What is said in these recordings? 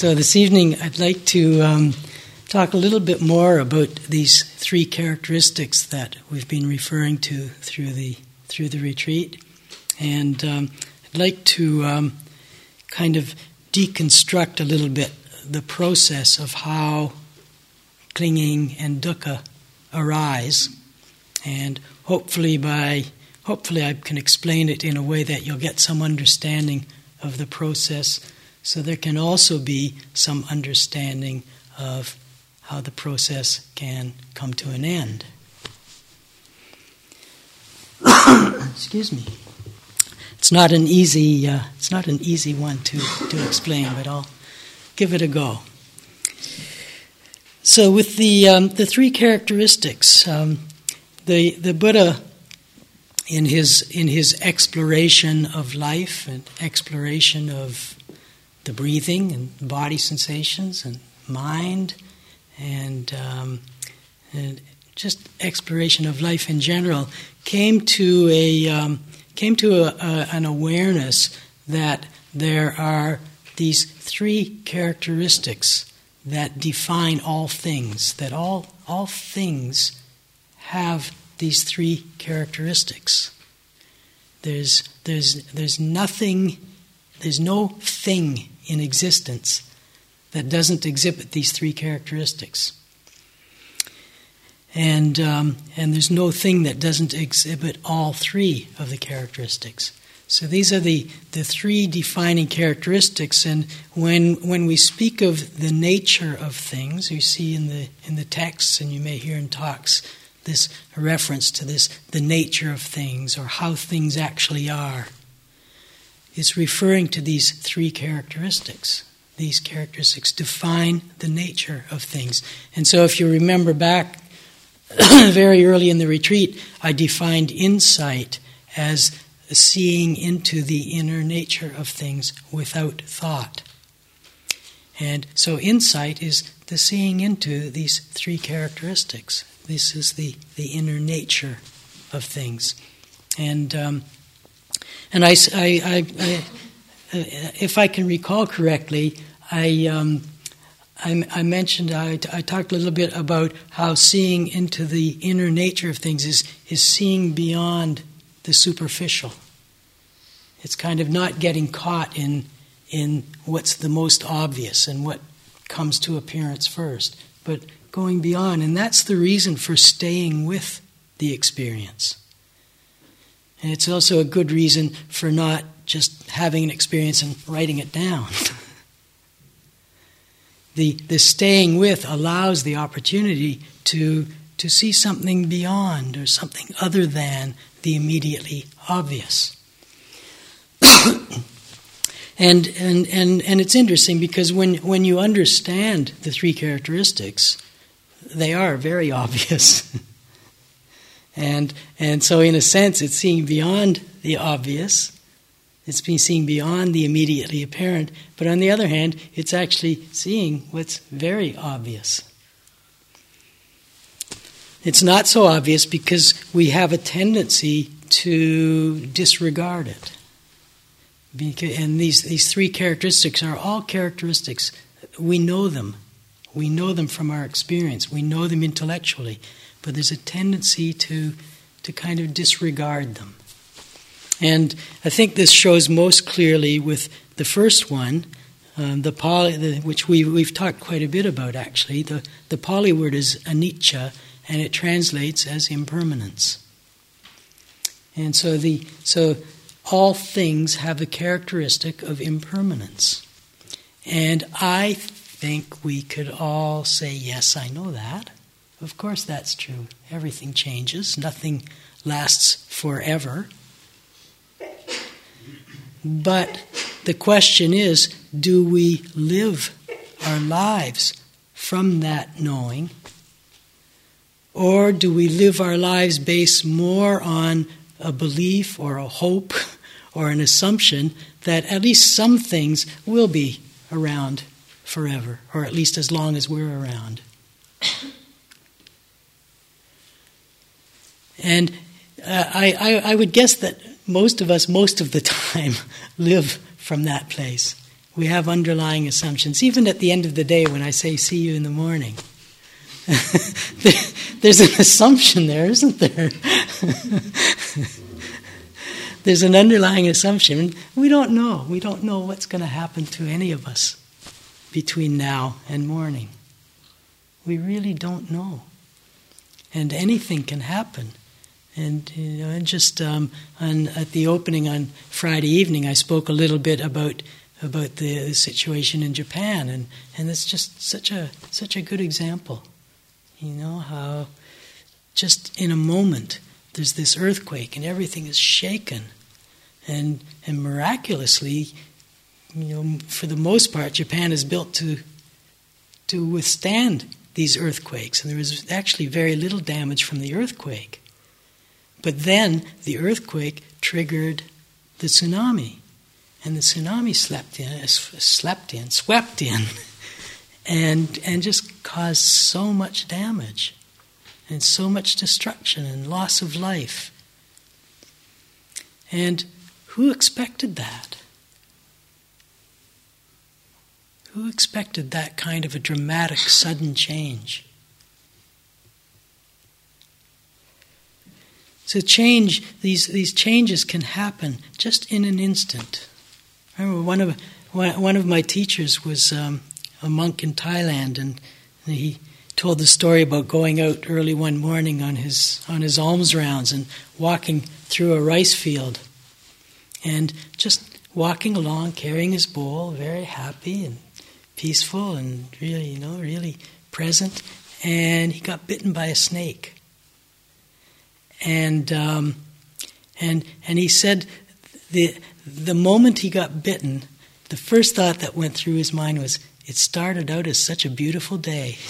So this evening, I'd like to um, talk a little bit more about these three characteristics that we've been referring to through the through the retreat, and um, I'd like to um, kind of deconstruct a little bit the process of how clinging and dukkha arise, and hopefully by hopefully I can explain it in a way that you'll get some understanding of the process. So there can also be some understanding of how the process can come to an end. Excuse me. It's not an easy. Uh, it's not an easy one to to explain, but I'll give it a go. So, with the um, the three characteristics, um, the the Buddha, in his in his exploration of life and exploration of the breathing and body sensations and mind, and, um, and just exploration of life in general, came to a um, came to a, a, an awareness that there are these three characteristics that define all things. That all all things have these three characteristics. There's there's there's nothing. There's no thing in existence that doesn't exhibit these three characteristics. And, um, and there's no thing that doesn't exhibit all three of the characteristics. So these are the, the three defining characteristics. And when, when we speak of the nature of things, you see in the, in the texts and you may hear in talks this reference to this, the nature of things or how things actually are. It's referring to these three characteristics these characteristics define the nature of things. And so, if you remember back very early in the retreat, I defined insight as seeing into the inner nature of things without thought. And so, insight is the seeing into these three characteristics. This is the, the inner nature of things. And, um, and I, I, I, uh, if I can recall correctly, I, um, I, mentioned, I, I talked a little bit about how seeing into the inner nature of things is, is seeing beyond the superficial. It's kind of not getting caught in, in what's the most obvious and what comes to appearance first, but going beyond. And that's the reason for staying with the experience. And it's also a good reason for not just having an experience and writing it down. the, the staying with allows the opportunity to, to see something beyond or something other than the immediately obvious. and, and, and, and it's interesting because when, when you understand the three characteristics, they are very obvious. And, and so, in a sense, it's seeing beyond the obvious it's seeing beyond the immediately apparent, but on the other hand, it's actually seeing what's very obvious. It's not so obvious because we have a tendency to disregard it. And these, these three characteristics are all characteristics. We know them. We know them from our experience. We know them intellectually. But there's a tendency to, to kind of disregard them. And I think this shows most clearly with the first one, um, the Pali, the, which we, we've talked quite a bit about actually. The, the Pali word is anicca, and it translates as impermanence. And so, the, so all things have the characteristic of impermanence. And I think we could all say, yes, I know that. Of course, that's true. Everything changes, nothing lasts forever. But the question is do we live our lives from that knowing? Or do we live our lives based more on a belief or a hope or an assumption that at least some things will be around forever, or at least as long as we're around? And uh, I, I, I would guess that most of us, most of the time, live from that place. we have underlying assumptions. Even at the end of the day, when I say see you in the morning, there's an assumption there, isn't there? there's an underlying assumption. We don't know. We don't know what's going to happen to any of us between now and morning. We really don't know. And anything can happen. And you know, and just um, on, at the opening on Friday evening, I spoke a little bit about about the, the situation in Japan, and, and it's just such a such a good example. You know how just in a moment there's this earthquake and everything is shaken, and and miraculously, you know, for the most part, Japan is built to to withstand these earthquakes, and there was actually very little damage from the earthquake. But then the earthquake triggered the tsunami, and the tsunami slept in, uh, slept in, swept in, and and just caused so much damage, and so much destruction and loss of life. And who expected that? Who expected that kind of a dramatic, sudden change? So change these these changes can happen just in an instant. I remember one of one of my teachers was um, a monk in Thailand, and he told the story about going out early one morning on his on his alms rounds and walking through a rice field, and just walking along, carrying his bowl, very happy and peaceful, and really, you know, really present. And he got bitten by a snake and um, and and he said the the moment he got bitten, the first thought that went through his mind was, "It started out as such a beautiful day."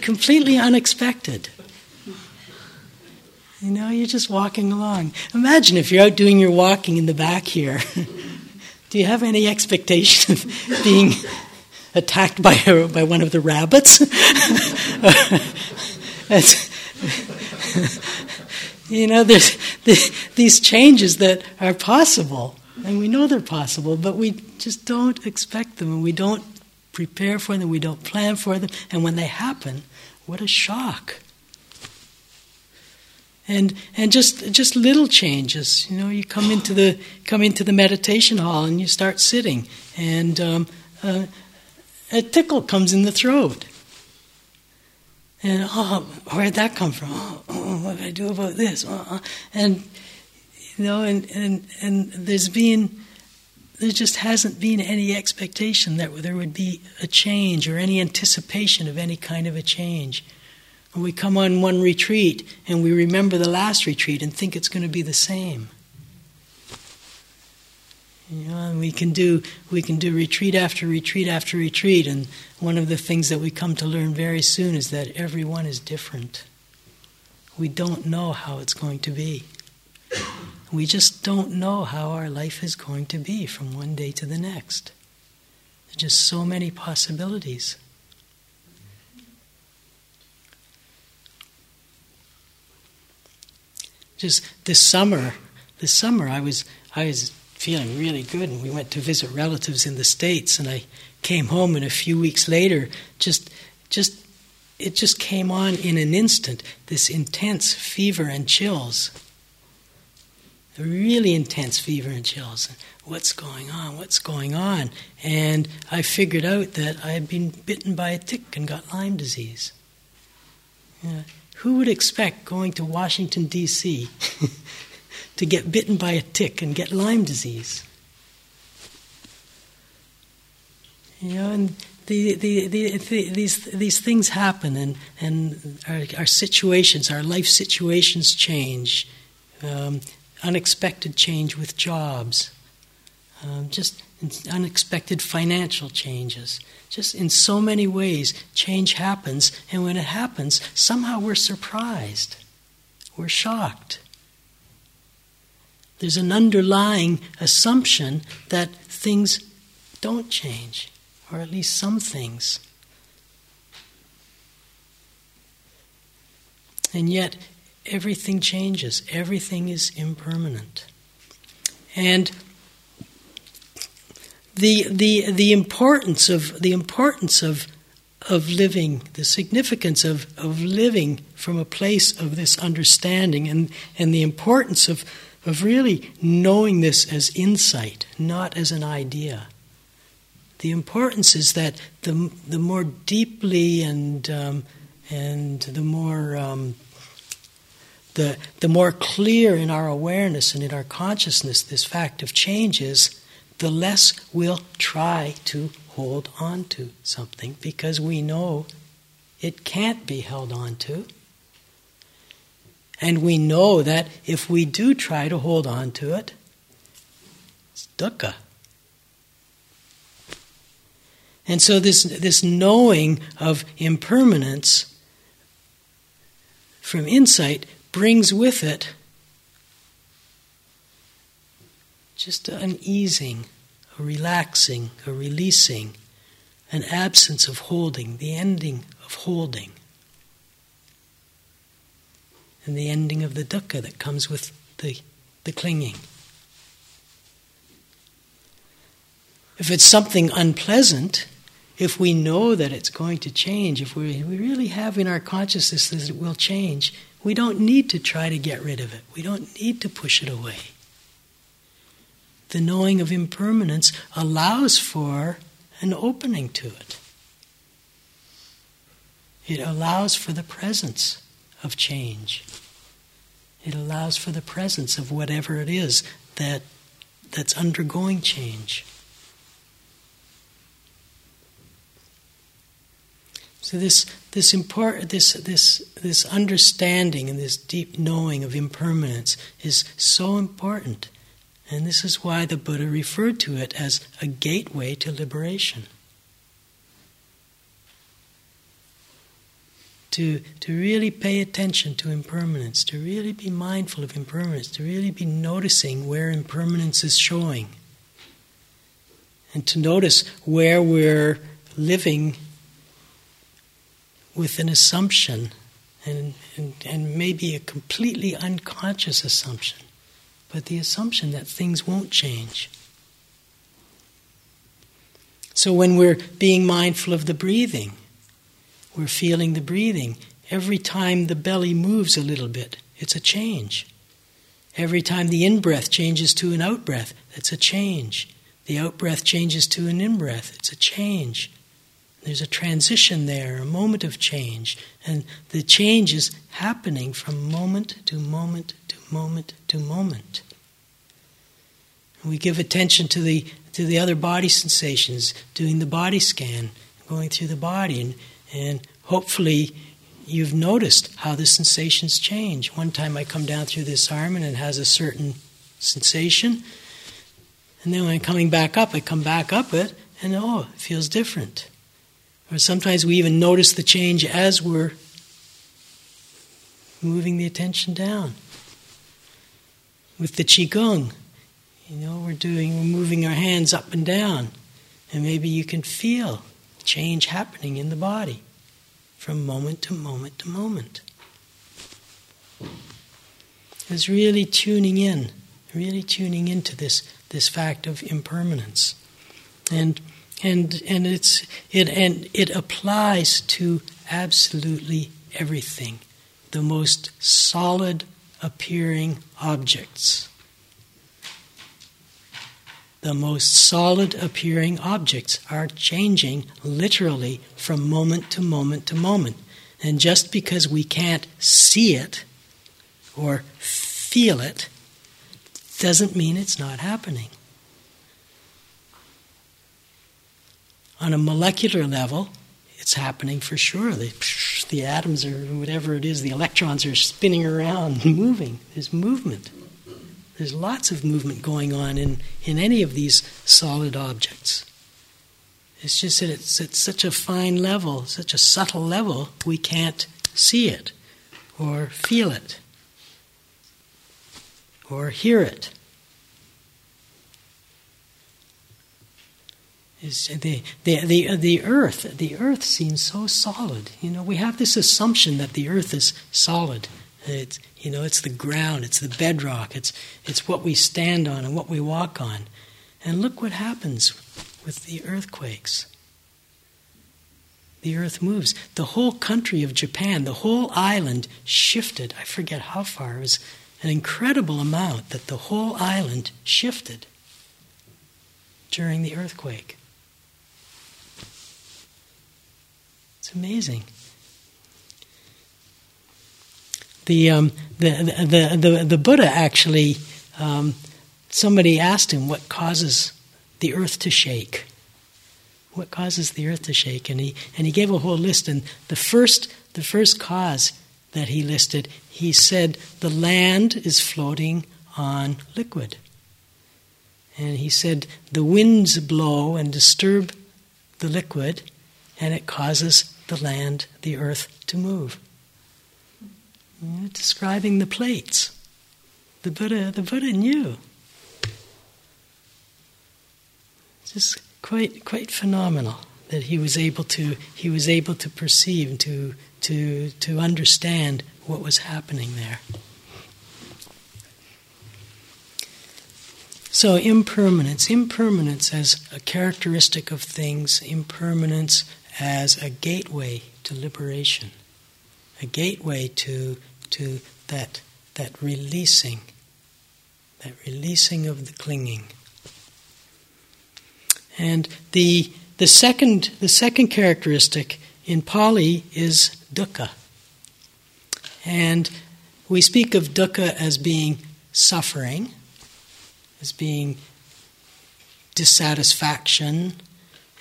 completely unexpected. You know, you're just walking along. Imagine if you're out doing your walking in the back here. Do you have any expectation of being attacked by, a, by one of the rabbits. you know, there's the, these changes that are possible, and we know they're possible, but we just don't expect them, and we don't prepare for them, we don't plan for them, and when they happen, what a shock. And, and just just little changes, you know. You come into the come into the meditation hall and you start sitting, and um, uh, a tickle comes in the throat. And, oh, where'd that come from? Oh, oh what do I do about this? Oh, oh, and, you know, and, and, and there's been, there just hasn't been any expectation that there would be a change or any anticipation of any kind of a change. We come on one retreat and we remember the last retreat and think it's going to be the same. You know, and we can do we can do retreat after retreat after retreat, and one of the things that we come to learn very soon is that everyone is different. We don't know how it's going to be. We just don't know how our life is going to be from one day to the next. There's just so many possibilities. Just this summer, this summer I was I was feeling really good, and we went to visit relatives in the States, and I came home, and a few weeks later, just, just, it just came on in an instant, this intense fever and chills. A really intense fever and chills. What's going on? What's going on? And I figured out that I had been bitten by a tick and got Lyme disease. Who would expect going to Washington, D.C. to get bitten by a tick and get Lyme disease. You know, and the, the, the, these, these things happen, and, and our, our situations, our life situations change. Um, unexpected change with jobs, um, just unexpected financial changes. Just in so many ways, change happens, and when it happens, somehow we're surprised, we're shocked there's an underlying assumption that things don't change, or at least some things. And yet, everything changes, everything is impermanent. And the, the, the importance of the importance of of living, the significance of, of living from a place of this understanding and, and the importance of, of really knowing this as insight, not as an idea. The importance is that the, the more deeply and, um, and the more um, the, the more clear in our awareness and in our consciousness this fact of change is, the less we'll try to hold on to something because we know it can't be held on to. And we know that if we do try to hold on to it, it's dukkha. And so this, this knowing of impermanence from insight brings with it just an easing, a relaxing, a releasing, an absence of holding, the ending of holding, and the ending of the dukkha that comes with the, the clinging. If it's something unpleasant, if we know that it's going to change, if we, we really have in our consciousness that it will change, we don't need to try to get rid of it. We don't need to push it away. The knowing of impermanence allows for an opening to it. It allows for the presence of change. It allows for the presence of whatever it is that, that's undergoing change. So this this import, this this this understanding and this deep knowing of impermanence is so important, and this is why the Buddha referred to it as a gateway to liberation. To, to really pay attention to impermanence, to really be mindful of impermanence, to really be noticing where impermanence is showing, and to notice where we're living with an assumption, and, and, and maybe a completely unconscious assumption, but the assumption that things won't change. So when we're being mindful of the breathing, we're feeling the breathing. Every time the belly moves a little bit, it's a change. Every time the in breath changes to an out breath, that's a change. The out breath changes to an in breath, it's a change. There's a transition there, a moment of change. And the change is happening from moment to moment to moment to moment. we give attention to the, to the other body sensations, doing the body scan, going through the body, and, and hopefully you've noticed how the sensations change. One time I come down through this arm and it has a certain sensation. And then when I'm coming back up, I come back up it, and oh, it feels different. Or sometimes we even notice the change as we're moving the attention down. With the Qigong, you know, we're doing, we're moving our hands up and down, and maybe you can feel change happening in the body from moment to moment to moment. It's really tuning in, really tuning into this, this fact of impermanence. And and and it's it and it applies to absolutely everything the most solid appearing objects the most solid appearing objects are changing literally from moment to moment to moment and just because we can't see it or feel it doesn't mean it's not happening on a molecular level, it's happening for sure. The, the atoms or whatever it is, the electrons are spinning around, moving. There's movement. There's lots of movement going on in, in any of these solid objects. It's just that it's at such a fine level, such a subtle level, we can't see it or feel it or hear it. is the, the, the, the earth. The earth seems so solid. You know, we have this assumption that the earth is solid It's, you know, it's the ground, it's the bedrock, it's, it's what we stand on and what we walk on. And look what happens with the earthquakes. The earth moves. The whole country of Japan, the whole island shifted. I forget how far. It was an incredible amount that the whole island shifted during the earthquake. It's amazing. The, um, the, the, the, the, Buddha actually, um, somebody asked him what causes the earth to shake. What causes the earth to shake? And he, and he gave a whole list. And the first, the first cause that he listed, he said the land is floating on liquid. And he said the winds blow and disturb the liquid, and it causes the land, the earth, to move. Describing the plates. The Buddha, the Buddha knew. It's just quite, quite phenomenal that he was able to, he was able to perceive, to, to, to understand what was happening there. So, impermanence. Impermanence as a characteristic of things, impermanence as a gateway to liberation, a gateway to, to that, that releasing, that releasing of the clinging. And the, the, second, the second characteristic in Pali is dukkha. And we speak of dukkha as being suffering, as being dissatisfaction,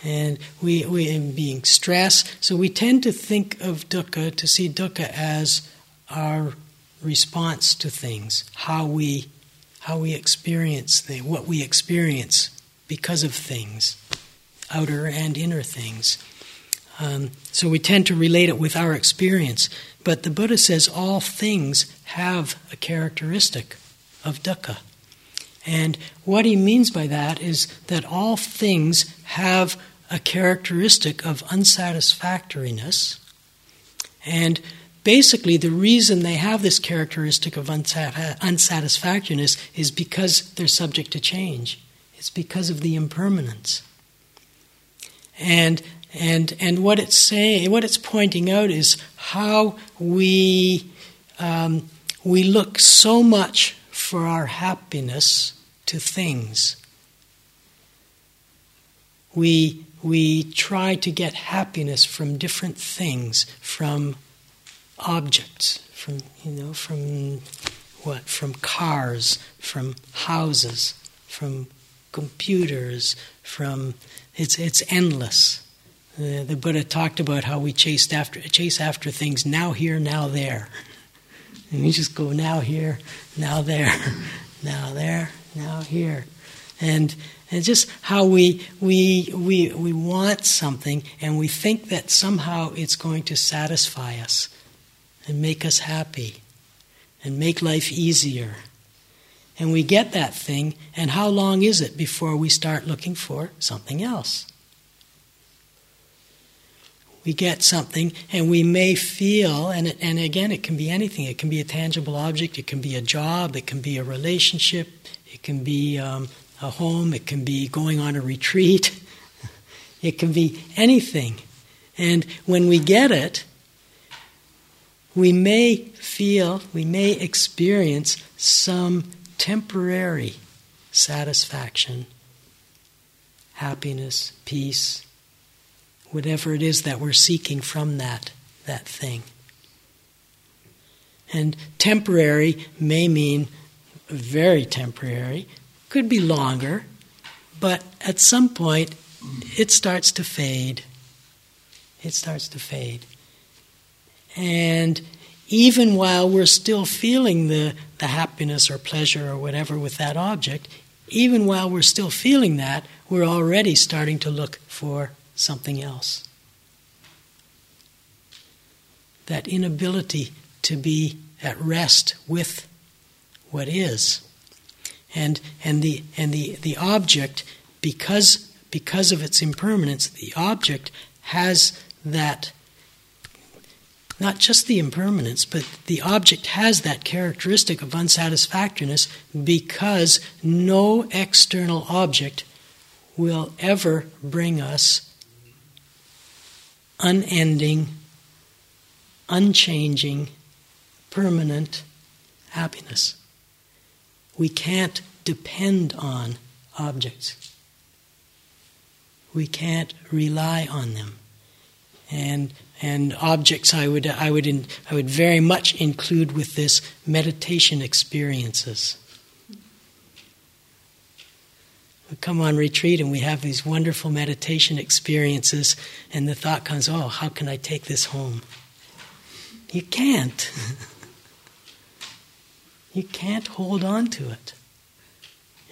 and we, we being stress. So we tend to think of dukkha, to see dukkha as our response to things, how we how we experience things, what we experience because of things, outer and inner things. Um, so we tend to relate it with our experience. But the Buddha says all things have a characteristic of dukkha. And what he means by that is that all things have a characteristic of unsatisfactoriness. And basically, the reason they have this characteristic of unsatisfactoriness is because they're subject to change. It's because of the impermanence. And and and what it's saying, what it's pointing out is how we um, we look so much for our happiness to things. We we try to get happiness from different things, from objects, from you know, from what? From cars, from houses, from computers, from it's it's endless. Uh, the Buddha talked about how we chased after chase after things now here, now there. And we just go now here, now there, now there, now here. And and just how we, we, we, we want something and we think that somehow it's going to satisfy us and make us happy and make life easier. And we get that thing, and how long is it before we start looking for something else? we get something and we may feel, and, it, and again, it can be anything. It can be a tangible object, it can be a job, it can be a relationship, it can be um, a home, it can be going on a retreat, it can be anything. And when we get it, we may feel, we may experience some temporary satisfaction, happiness, peace, whatever it is that we're seeking from that, that thing. And temporary may mean very temporary, could be longer, but at some point it starts to fade. It starts to fade. And even while we're still feeling the, the happiness or pleasure or whatever with that object, even while we're still feeling that, we're already starting to look for something else. That inability to be at rest with what is. And, and, the, and the, the object, because, because of its impermanence, the object has that, not just the impermanence, but the object has that characteristic of unsatisfactoriness because no external object will ever bring us unending, unchanging, permanent happiness. We can't depend on objects. We can't rely on them. And and objects I would I would in, I would very much include with this meditation experiences. We come on retreat and we have these wonderful meditation experiences, and the thought comes, "Oh, how can I take this home?" You can't. you can't hold on to it,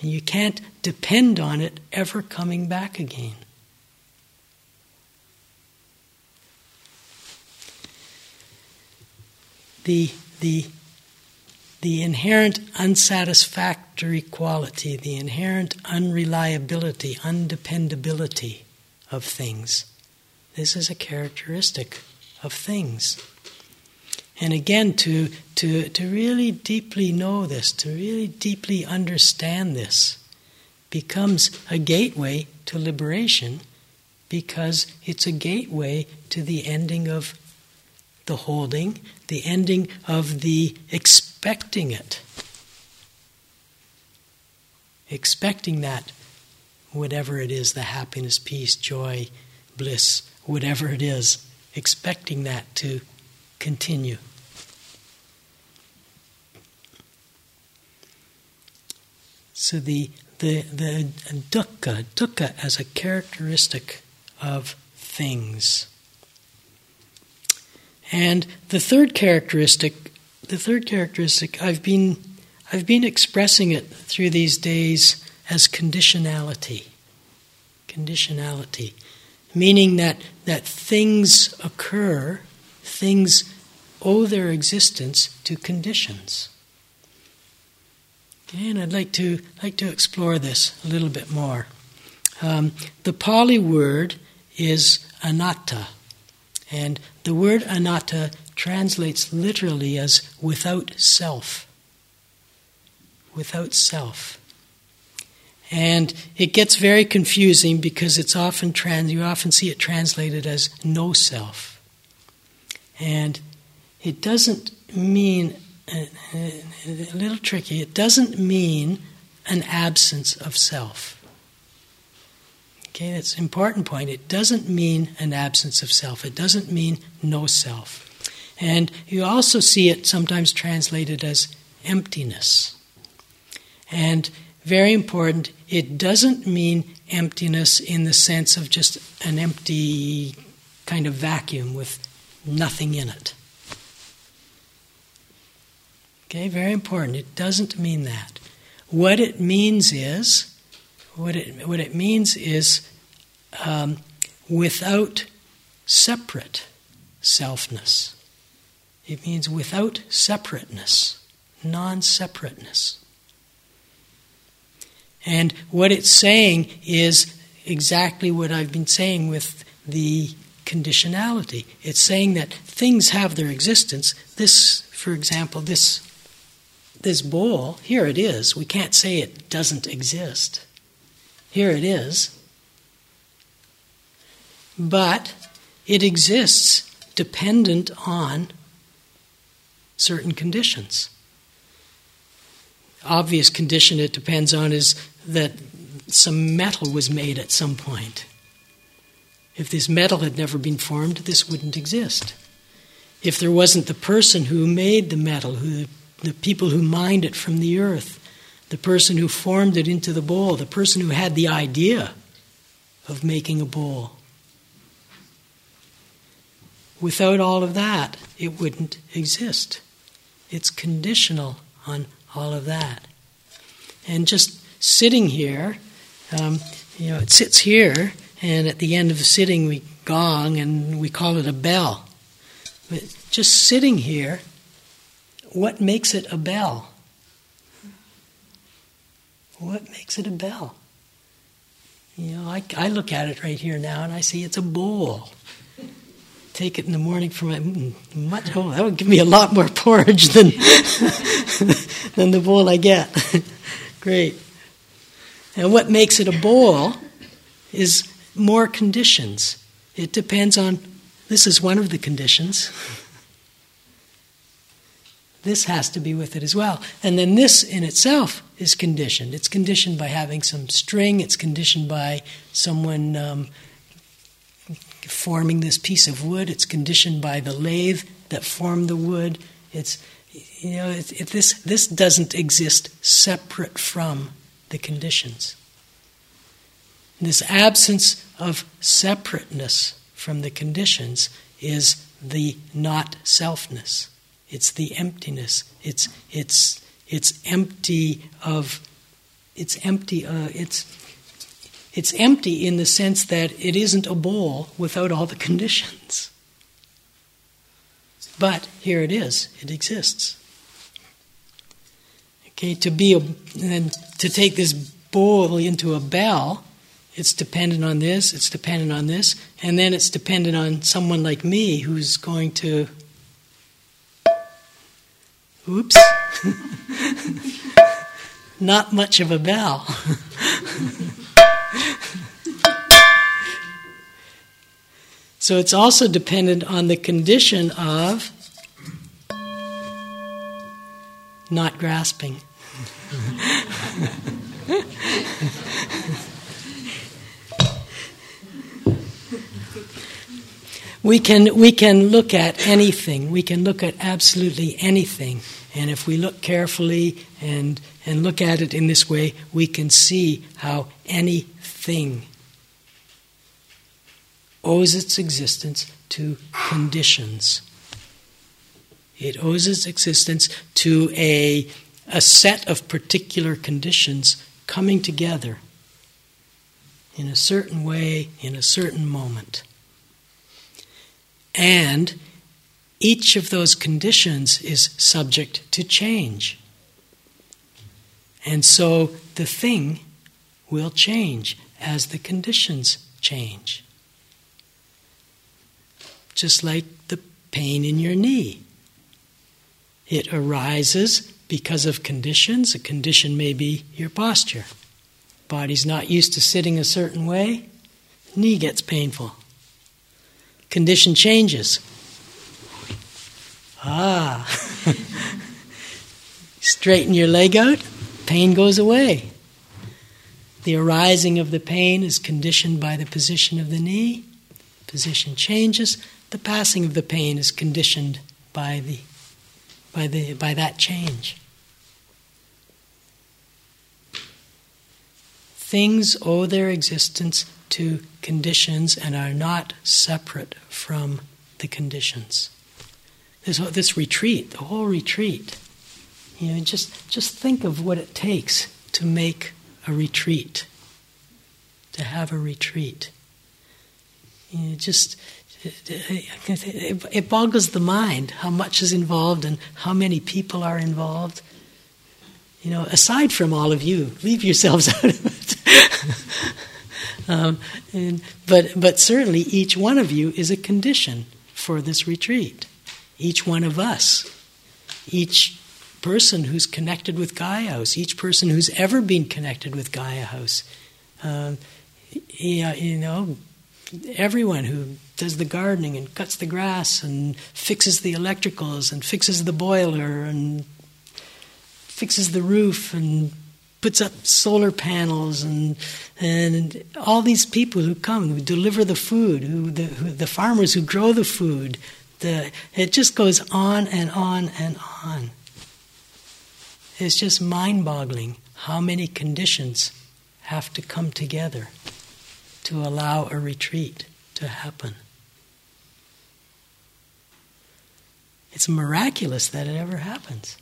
and you can't depend on it ever coming back again. The, the, the inherent unsatisfactory quality, the inherent unreliability, undependability of things. This is a characteristic of things. And again, to, to, to really deeply know this, to really deeply understand this, becomes a gateway to liberation because it's a gateway to the ending of the holding, the ending of the expecting it. Expecting that, whatever it is the happiness, peace, joy, bliss, whatever it is, expecting that to continue. So the the the dukkha, dukkha as a characteristic of things. And the third characteristic, the third characteristic, I've been, I've been expressing it through these days as conditionality. Conditionality, meaning that, that things occur, things owe their existence to conditions. Okay, and I'd like to like to explore this a little bit more. Um, the Pali word is anatta, and the word anatta translates literally as without self. Without self. And it gets very confusing because it's often trans you often see it translated as no self. And it doesn't mean a, a little tricky. It doesn't mean an absence of self. Okay, that's an important point. It doesn't mean an absence of self. It doesn't mean no self. And you also see it sometimes translated as emptiness. And very important, it doesn't mean emptiness in the sense of just an empty kind of vacuum with nothing in it. Okay, very important. It doesn't mean that. What it means is what it, what it means is um, without separate selfness. It means without separateness, non separateness. And what it's saying is exactly what I've been saying with the conditionality. It's saying that things have their existence. This, for example, this this bowl, here it is. We can't say it doesn't exist. Here it is. But it exists dependent on certain conditions. Obvious condition it depends on is that some metal was made at some point. If this metal had never been formed, this wouldn't exist. If there wasn't the person who made the metal, who, the people who mined it from the earth, the person who formed it into the bowl, the person who had the idea of making a bowl. Without all of that, it wouldn't exist. It's conditional on all of that. And just sitting here, um, you know, it sits here, and at the end of the sitting, we gong and we call it a bell. But just sitting here, what makes it a bell? What makes it a bell? You know, I, I look at it right here now and I see it's a bowl. take it in the morning for my mm, much. Oh, that would give me a lot more porridge than than the bowl I get. Great. And what makes it a bowl is more conditions. It depends on. This is one of the conditions. This has to be with it as well. And then this in itself is conditioned. It's conditioned by having some string, it's conditioned by someone um, forming this piece of wood, it's conditioned by the lathe that formed the wood. It's, you know, it, it, this, this doesn't exist separate from the conditions. This absence of separateness from the conditions is the not selfness. It's the emptiness. It's it's it's empty of it's empty uh, it's it's empty in the sense that it isn't a bowl without all the conditions. But here it is. It exists. Okay, to be a and to take this bowl into a bell, it's dependent on this, it's dependent on this, and then it's dependent on someone like me who's going to Oops. Not much of a bell. so it's also dependent on the condition of not grasping. we can, we can look at anything, we can look at absolutely anything and if we look carefully and, and look at it in this way, we can see how anything owes its existence to conditions. It owes its existence to a, a set of particular conditions coming together in a certain way, in a certain moment. And each of those conditions is subject to change. And so the thing will change as the conditions change. Just like the pain in your knee. It arises because of conditions. A condition may be your posture. Body's not used to sitting a certain way, knee gets painful. Condition changes. Ah. Straighten your leg out, pain goes away. The arising of the pain is conditioned by the position of the knee. Position changes. The passing of the pain is conditioned by the by the by that change. Things owe their existence to conditions and are not separate from the conditions this, this retreat, the whole retreat. You know, just, just think of what it takes to make a retreat, to have a retreat. You know, just it, boggles the mind how much is involved and how many people are involved. You know, aside from all of you, leave yourselves out of it. Um, and, but, but certainly each one of you is a condition for this retreat. Each one of us, each person who's connected with Gaia House, each person who's ever been connected with Gaia House, uh, you know, everyone who does the gardening and cuts the grass and fixes the electricals and fixes the boiler and fixes the roof and puts up solar panels and and all these people who come who deliver the food who the, who, the farmers who grow the food the, it just goes on and on and on. It's just mind boggling how many conditions have to come together to allow a retreat to happen. It's miraculous that it ever happens.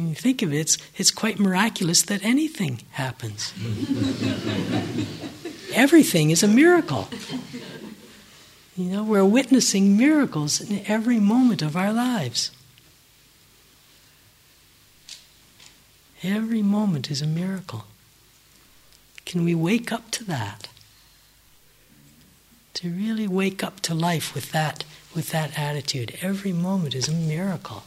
When you think of it, it's, it's quite miraculous that anything happens. Everything is a miracle. You know, we're witnessing miracles in every moment of our lives. Every moment is a miracle. Can we wake up to that? to really wake up to life with that, with that attitude. Every moment is a miracle.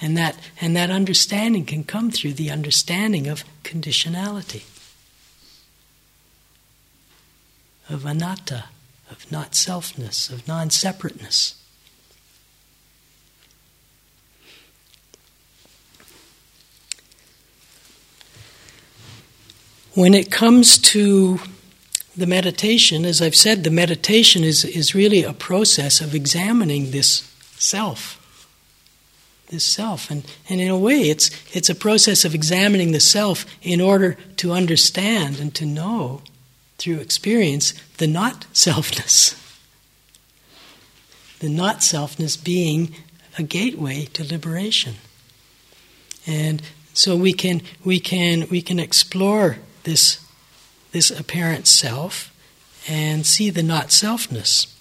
And that, and that understanding can come through the understanding of conditionality, of anatta, of not selfness, of non separateness. When it comes to the meditation, as I've said, the meditation is, is really a process of examining this self. This self. And, and in a way, it's, it's a process of examining the self in order to understand and to know through experience the not selfness. The not selfness being a gateway to liberation. And so we can, we can, we can explore this, this apparent self and see the not selfness.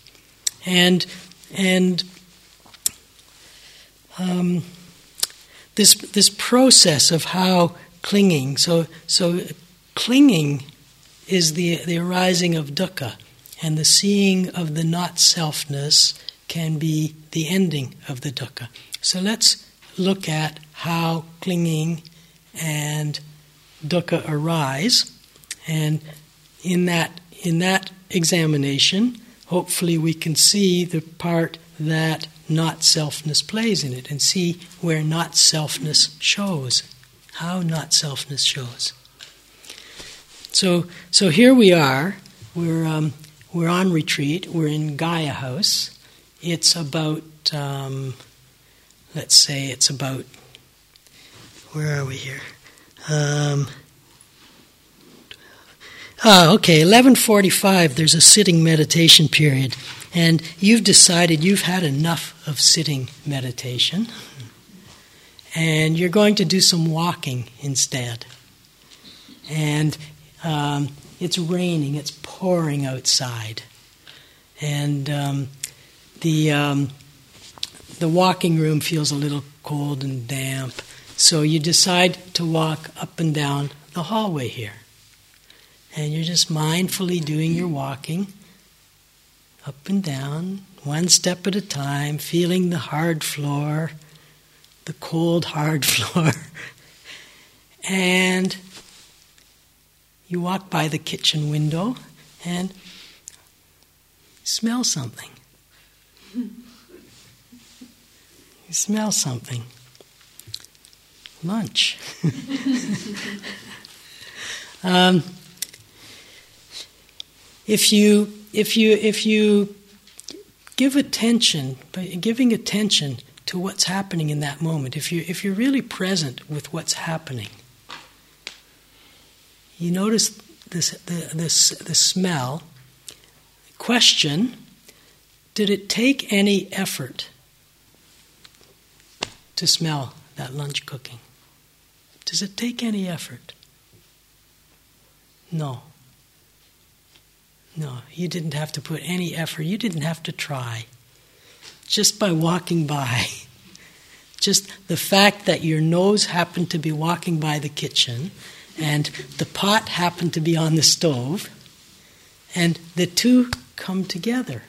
And, and um, this, this process of how clinging, so, so clinging is the, the arising of dukkha, and the seeing of the not selfness can be the ending of the dukkha. So let's look at how clinging and dukkha arise. And in that, in that examination, hopefully we can see the part that not selfness plays in it and see where not selfness shows, how not selfness shows. So, so here we are. We're, um, we're on retreat. We're in Gaia House. It's about, um, let's say, it's about, where are we here? Um, oh, okay, 11:45. There's a sitting meditation period, and you've decided you've had enough of sitting meditation, and you're going to do some walking instead. And um, it's raining. It's pouring outside, and um, the um, the walking room feels a little cold and damp. So you decide to walk up and down the hallway here. And you're just mindfully doing your walking up and down, one step at a time, feeling the hard floor, the cold, hard floor. and you walk by the kitchen window and smell something. You smell something lunch. um, if you if you if you give attention, by giving attention to what's happening in that moment, if you if you're really present with what's happening, you notice this the this the smell. Question: Did it take any effort to smell that lunch cooking? Does it take any effort? No. No, you didn't have to put any effort. You didn't have to try. Just by walking by. Just the fact that your nose happened to be walking by the kitchen and the pot happened to be on the stove, and the two come together.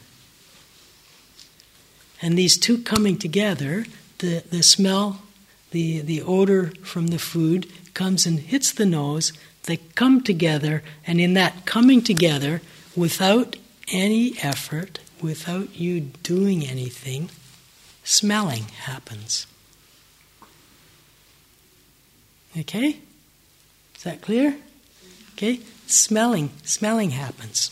And these two coming together, the, the smell the, the odor from the food comes and hits the nose. They come together, and in that coming together, without any effort, without you doing anything, smelling happens. Okay? Is that clear? Okay? Smelling, smelling happens.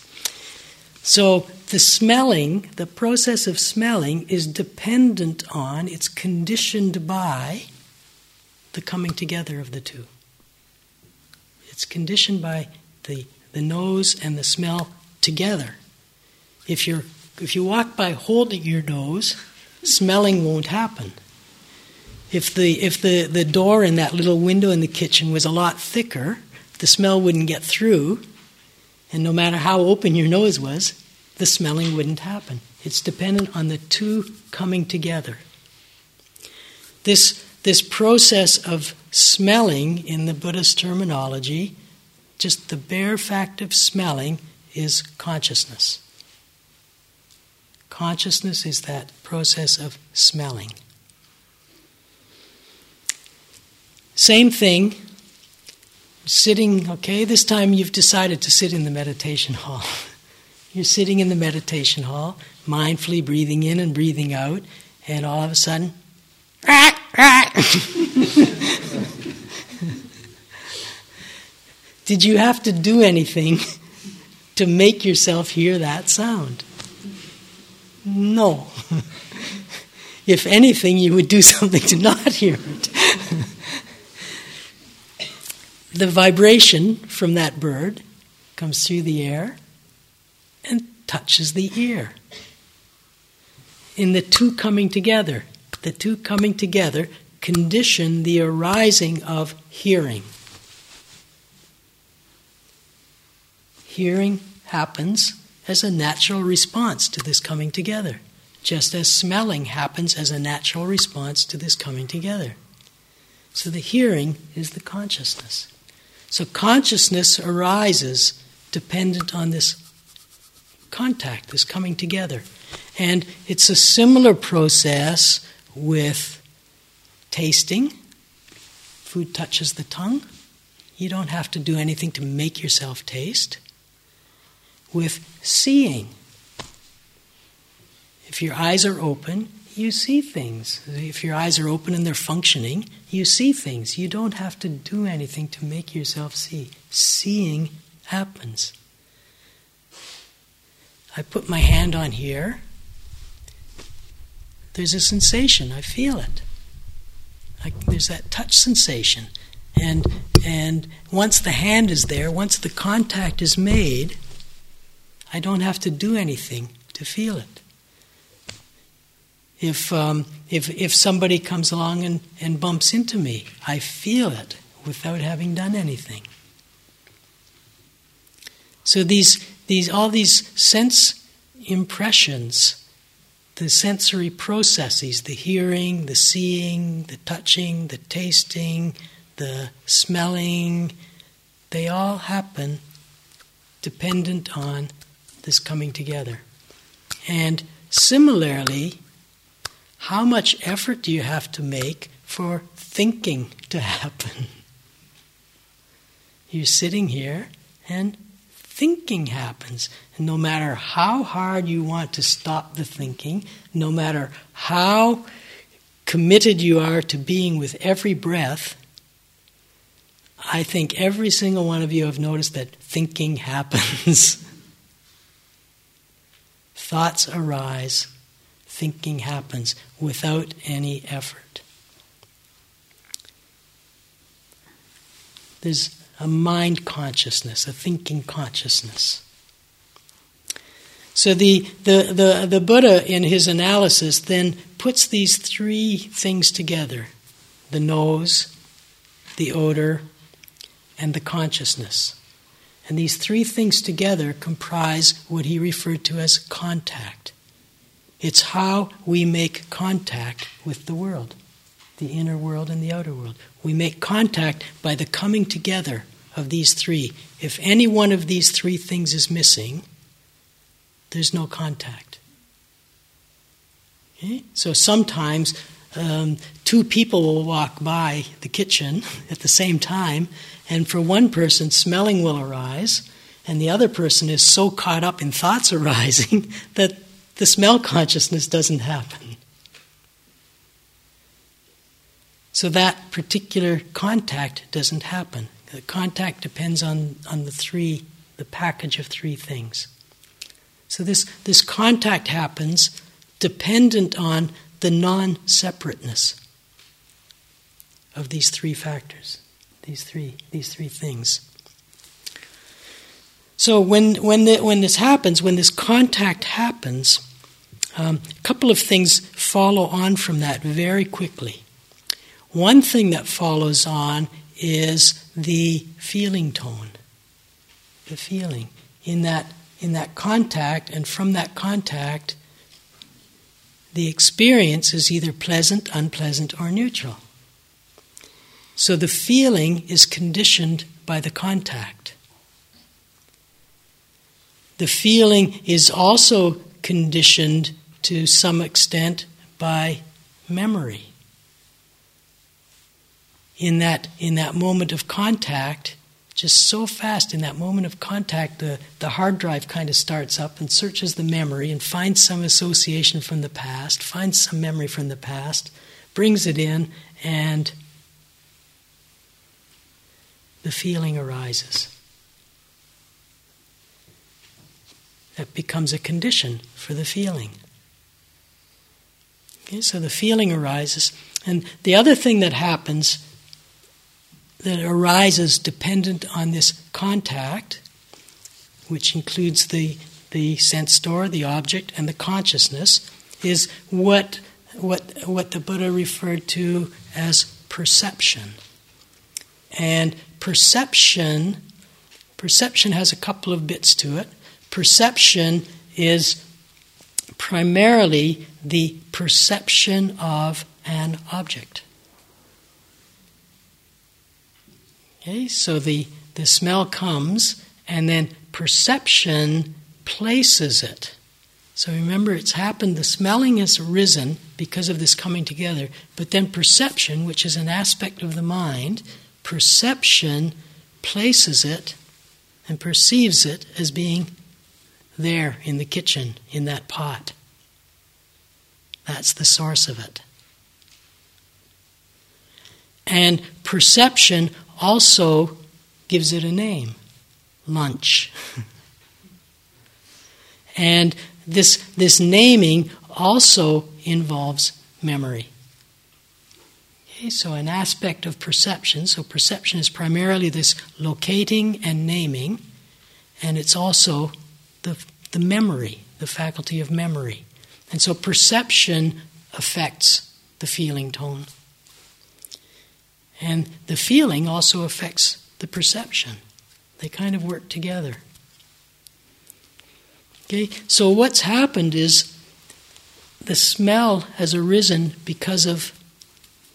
So the smelling, the process of smelling is dependent on, it's conditioned by the coming together of the two. It's conditioned by the, the nose and the smell together. If, you're, if you walk by holding your nose, smelling won't happen. If the, if the, the door in that little window in the kitchen was a lot thicker, the smell wouldn't get through, and no matter how open your nose was, the smelling wouldn't happen. It's dependent on the two coming together. This this process of smelling in the Buddhist terminology, just the bare fact of smelling, is consciousness. Consciousness is that process of smelling. Same thing, sitting, okay, this time you've decided to sit in the meditation hall. You're sitting in the meditation hall, mindfully breathing in and breathing out, and all of a sudden, Did you have to do anything to make yourself hear that sound? No. if anything, you would do something to not hear it. the vibration from that bird comes through the air and touches the ear. In the two coming together, the two coming together condition the arising of hearing. Hearing happens as a natural response to this coming together, just as smelling happens as a natural response to this coming together. So the hearing is the consciousness. So consciousness arises dependent on this contact, this coming together. And it's a similar process with tasting. Food touches the tongue. You don't have to do anything to make yourself taste. With seeing. If your eyes are open, you see things. If your eyes are open and they're functioning, you see things. You don't have to do anything to make yourself see. Seeing happens. I put my hand on here. There's a sensation. I feel it. I, there's that touch sensation. And, and once the hand is there, once the contact is made, I don't have to do anything to feel it. If, um, if, if somebody comes along and, and bumps into me, I feel it without having done anything. So these, these, all these sense impressions, the sensory processes, the hearing, the seeing, the touching, the tasting, the smelling, they all happen dependent on this coming together. And similarly, how much effort do you have to make for thinking to happen? You're sitting here and thinking happens. And no matter how hard you want to stop the thinking, no matter how committed you are to being with every breath, I think every single one of you have noticed that thinking happens. Thoughts arise thinking happens without any effort. There's a mind consciousness, a thinking consciousness. So the, the, the, the Buddha, in his analysis, then puts these three things together the nose, the odor, and the consciousness. And these three things together comprise what he referred to as contact. It's how we make contact with the world, the inner world and the outer world. We make contact by the coming together of these three. If any one of these three things is missing, there's no contact. Okay? So sometimes um, two people will walk by the kitchen at the same time, and for one person, smelling will arise, and the other person is so caught up in thoughts arising that the smell consciousness doesn't happen. So that particular contact doesn't happen. The contact depends on, on the three, the package of three things. So this, this contact happens dependent on the non separateness of these three factors, these three, these three things. So when, when, the, when this happens, when this contact happens, um, a couple of things follow on from that very quickly. One thing that follows on is the feeling tone. The feeling in that in that contact, and from that contact, the experience is either pleasant, unpleasant, or neutral. So the feeling is conditioned by the contact. the feeling is also conditioned to some extent by memory. In that, in that moment of contact, just so fast in that moment of contact, the, the hard drive kind of starts up and searches the memory and finds some association from the past, finds some memory from the past, brings it in, and the feeling arises. That becomes a condition for the feeling. Okay, so the feeling arises. And the other thing that happens that arises dependent on this contact, which includes the, the sense door, the object, and the consciousness, is what, what, what the Buddha referred to as perception. And perception, perception has a couple of bits to it. Perception is primarily the perception of an object. Okay, so the, the smell comes, and then perception places it. So remember, it's happened, the smelling has arisen because of this coming together, but then perception, which is an aspect of the mind, perception places it and perceives it as being there in the kitchen, in that pot. That's the source of it. And perception also gives it a name lunch. and this, this naming also involves memory. Okay, so, an aspect of perception. So, perception is primarily this locating and naming, and it's also the, the memory, the faculty of memory. And so, perception affects the feeling tone. And the feeling also affects the perception. They kind of work together. Okay, so what's happened is the smell has arisen because of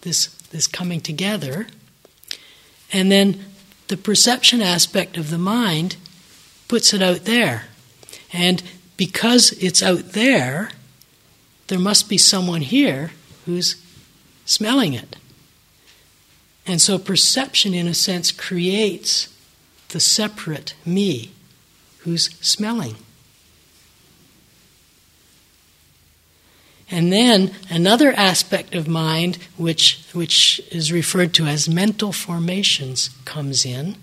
this, this coming together. And then the perception aspect of the mind puts it out there. And because it's out there, there must be someone here who's smelling it. And so perception, in a sense, creates the separate me who's smelling. And then another aspect of mind, which, which is referred to as mental formations, comes in.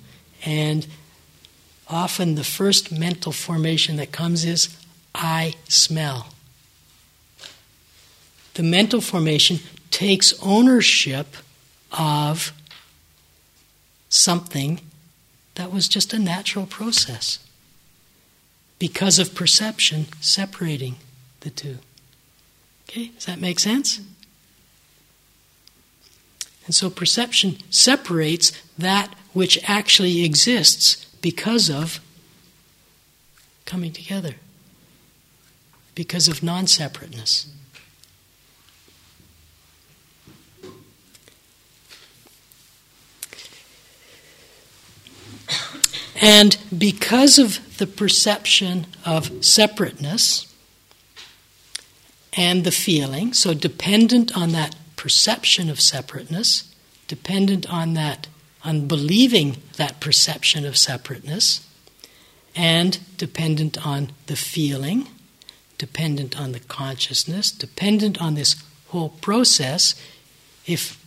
And often the first mental formation that comes is I smell. The mental formation takes ownership of something that was just a natural process because of perception separating the two. Okay, does that make sense? And so perception separates that which actually exists because of coming together, because of non separateness. And because of the perception of separateness, and the feeling, so dependent on that perception of separateness, dependent on that, on believing that perception of separateness, and dependent on the feeling, dependent on the consciousness, dependent on this whole process, if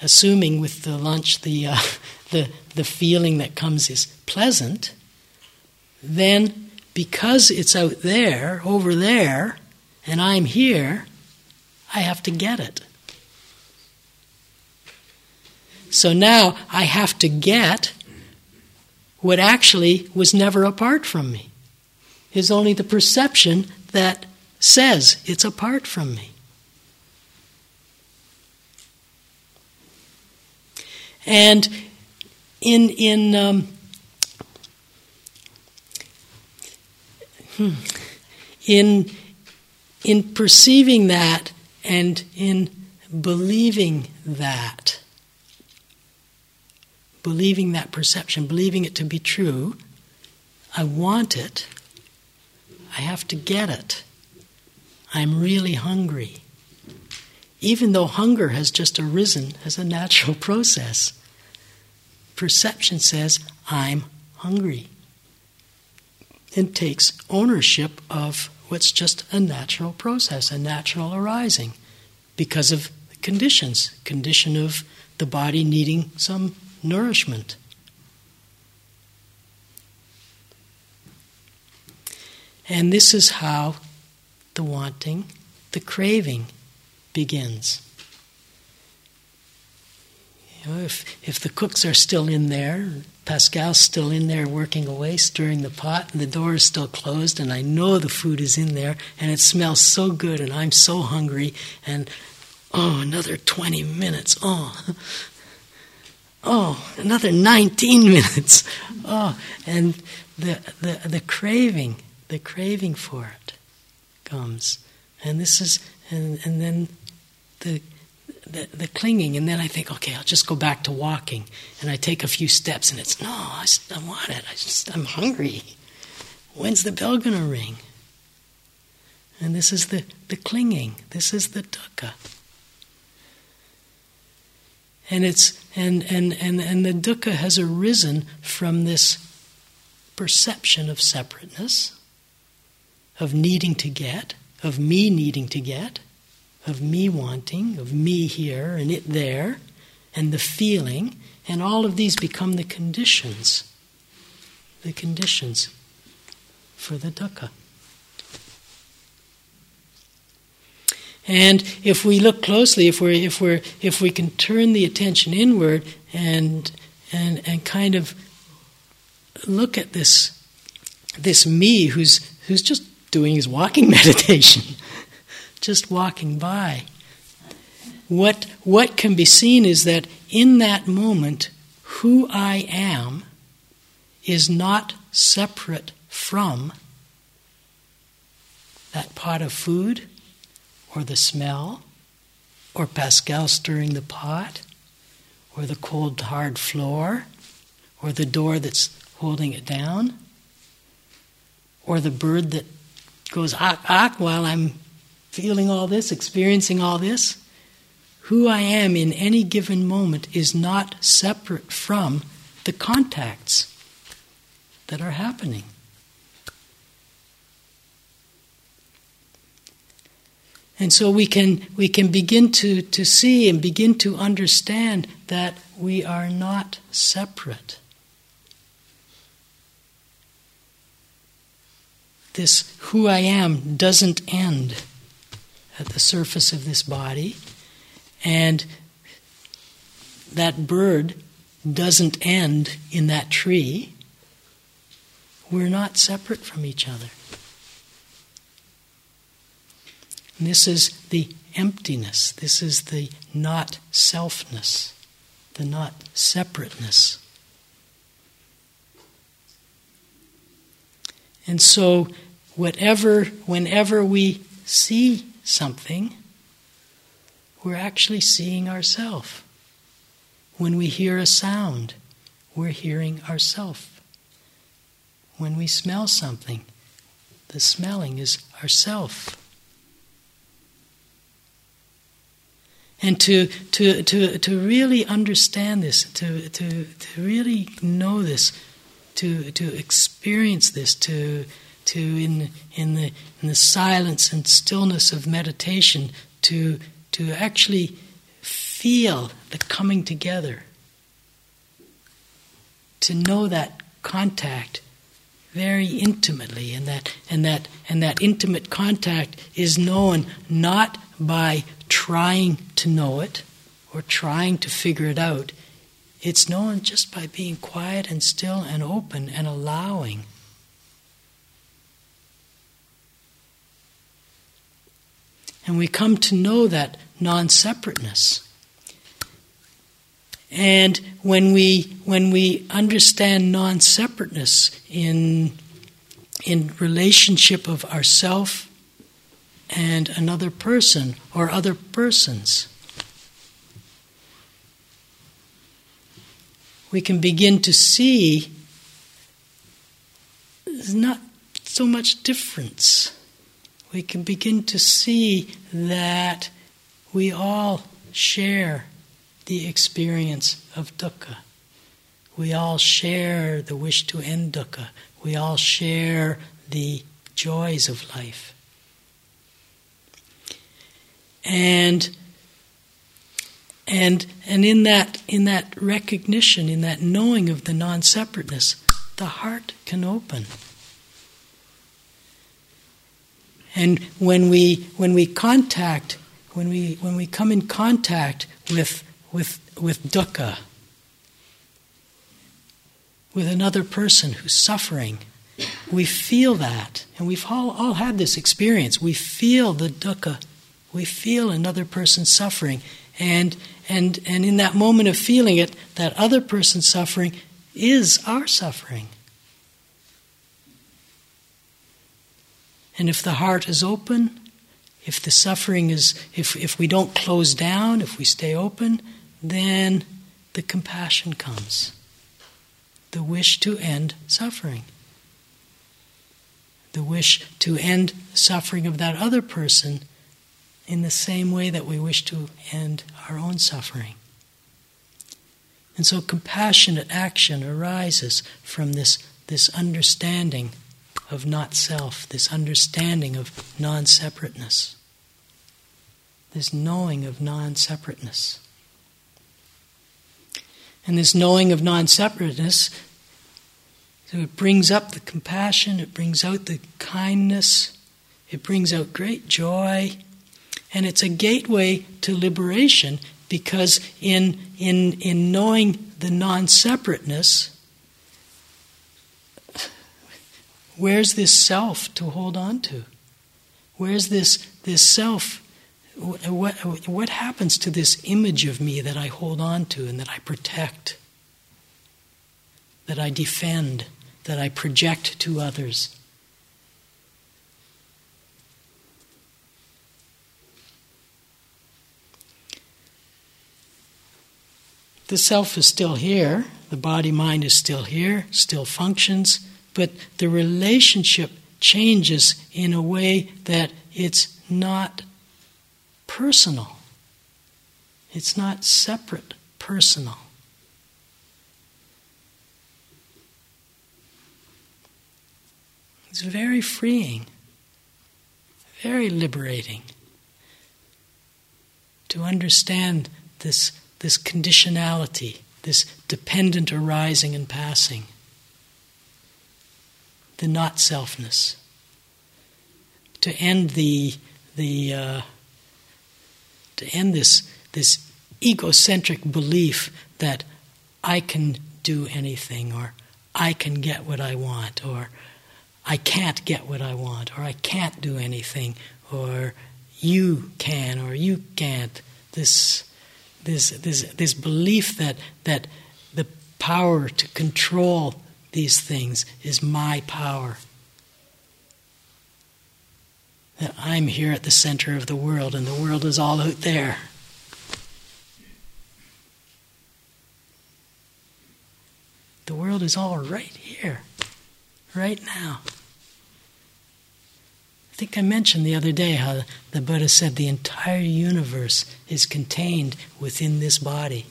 assuming with the lunch the, uh, the, the feeling that comes is pleasant, then because it's out there, over there, and I'm here, I have to get it. So now I have to get what actually was never apart from me. Is only the perception that says it's apart from me. And in in um, hmm, in in perceiving that and in believing that, believing that perception, believing it to be true, I want it, I have to get it. I'm really hungry. Even though hunger has just arisen as a natural process, perception says, I'm hungry. And takes ownership of what's just a natural process, a natural arising, because of conditions, condition of the body needing some nourishment. And this is how the wanting, the craving begins. You know, if, if the cooks are still in there, Pascal's still in there working away, stirring the pot, and the door is still closed, and I know the food is in there, and it smells so good, and I'm so hungry, and oh, another 20 minutes, oh, oh, another 19 minutes, oh, and the, the, the craving the craving for it comes. And this is, and, and then the, the, the, clinging, and then I think, okay, I'll just go back to walking. And I take a few steps, and it's, no, I, I want it. I just, I'm hungry. When's the bell going to ring? And this is the, the clinging. This is the dukkha. And it's and, and, and, and the dukkha has arisen from this perception of separateness of needing to get, of me needing to get, of me wanting, of me here and it there, and the feeling, and all of these become the conditions, the conditions for the dukkha. And if we look closely, if we if we if we can turn the attention inward and and and kind of look at this this me who's who's just doing his walking meditation, just walking by. What, what can be seen is that in that moment, who I am is not separate from that pot of food, or the smell, or Pascal stirring the pot, or the cold hard floor, or the door that's holding it down, or the bird that goes ah ah while I'm feeling all this, experiencing all this. Who I am in any given moment is not separate from the contacts that are happening. And so we can, we can begin to, to see and begin to understand that we are not separate. this who I am doesn't end at the surface of this body, and that bird doesn't end in that tree. We're not separate from each other. And this is the emptiness, this is the not selfness, the not separateness. And so, whatever, whenever we see something, we're actually seeing ourselves. When we hear a sound, we're hearing ourselves. When we smell something, the smelling is ourself. And to, to, to, to really understand this, to, to, to really know this, to to experience this, to to in in the in the silence and stillness of meditation, to to actually feel the coming together, to know that contact very intimately, and that and that and that intimate contact is known not by trying to know it or trying to figure it out. It's known just by being quiet and still and open and allowing. And we come to know that non separateness. And when we, when we understand non separateness in, in relationship of ourself and another person or other persons, we can begin to see it's not so much difference. We can begin to see that we all share the experience of dukkha. We all share the wish to end dukkha. We all share the joys of life. And and and in that in that recognition, in that knowing of the non-separateness, the heart can open. And when we when we contact when we when we come in contact with with with dukkha, with another person who's suffering, we feel that, and we've all, all had this experience. We feel the dukkha, we feel another person suffering, and and and in that moment of feeling it, that other person suffering is our suffering. And if the heart is open, if the suffering is, if, if we don't close down, if we stay open, then the compassion comes. The wish to end suffering. The wish to end suffering of that other person in the same way that we wish to end our own suffering. And so compassionate action arises from this, this understanding of not self, this understanding of non separateness, this knowing of non separateness. And this knowing of non separateness, so it brings up the compassion, it brings out the kindness, it brings out great joy, and it's a gateway to liberation because in, in, in knowing the non separateness, Where's this self to hold on to? Where's this, this self? What, what happens to this image of me that I hold on to and that I protect, that I defend, that I project to others? The self is still here, the body mind is still here, still functions but the relationship changes in a way that it's not personal. It's not separate, personal. It's very freeing, very liberating to understand this, this conditionality, this dependent arising and passing the not selfness, to end the the uh, to end this this egocentric belief that I can do anything or I can get what I want or I can't get what I want or I can't do anything or you can or you can't. This this this this belief that that the power to control these things is my power. That I'm here at the center of the world and the world is all out there. The world is all right here, right now. I think I mentioned the other day how the Buddha said the entire universe is contained within this body.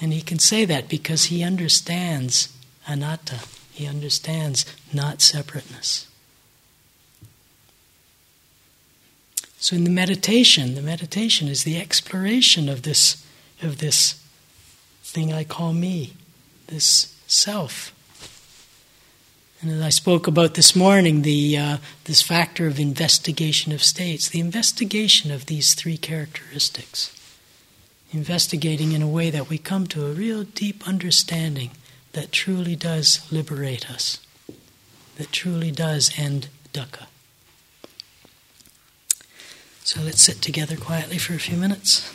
And he can say that because he understands anatta, he understands not separateness. So in the meditation, the meditation is the exploration of this of this thing I call me, this self. And as I spoke about this morning, the uh, this factor of investigation of states, the investigation of these three characteristics investigating in a way that we come to a real deep understanding that truly does liberate us, that truly does end dukkha. So let's sit together quietly for a few minutes.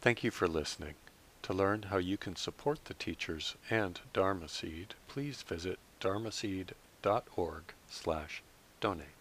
Thank you for listening. To learn how you can support the teachers and Dharma Seed, please visit dharmaseed.org slash donate.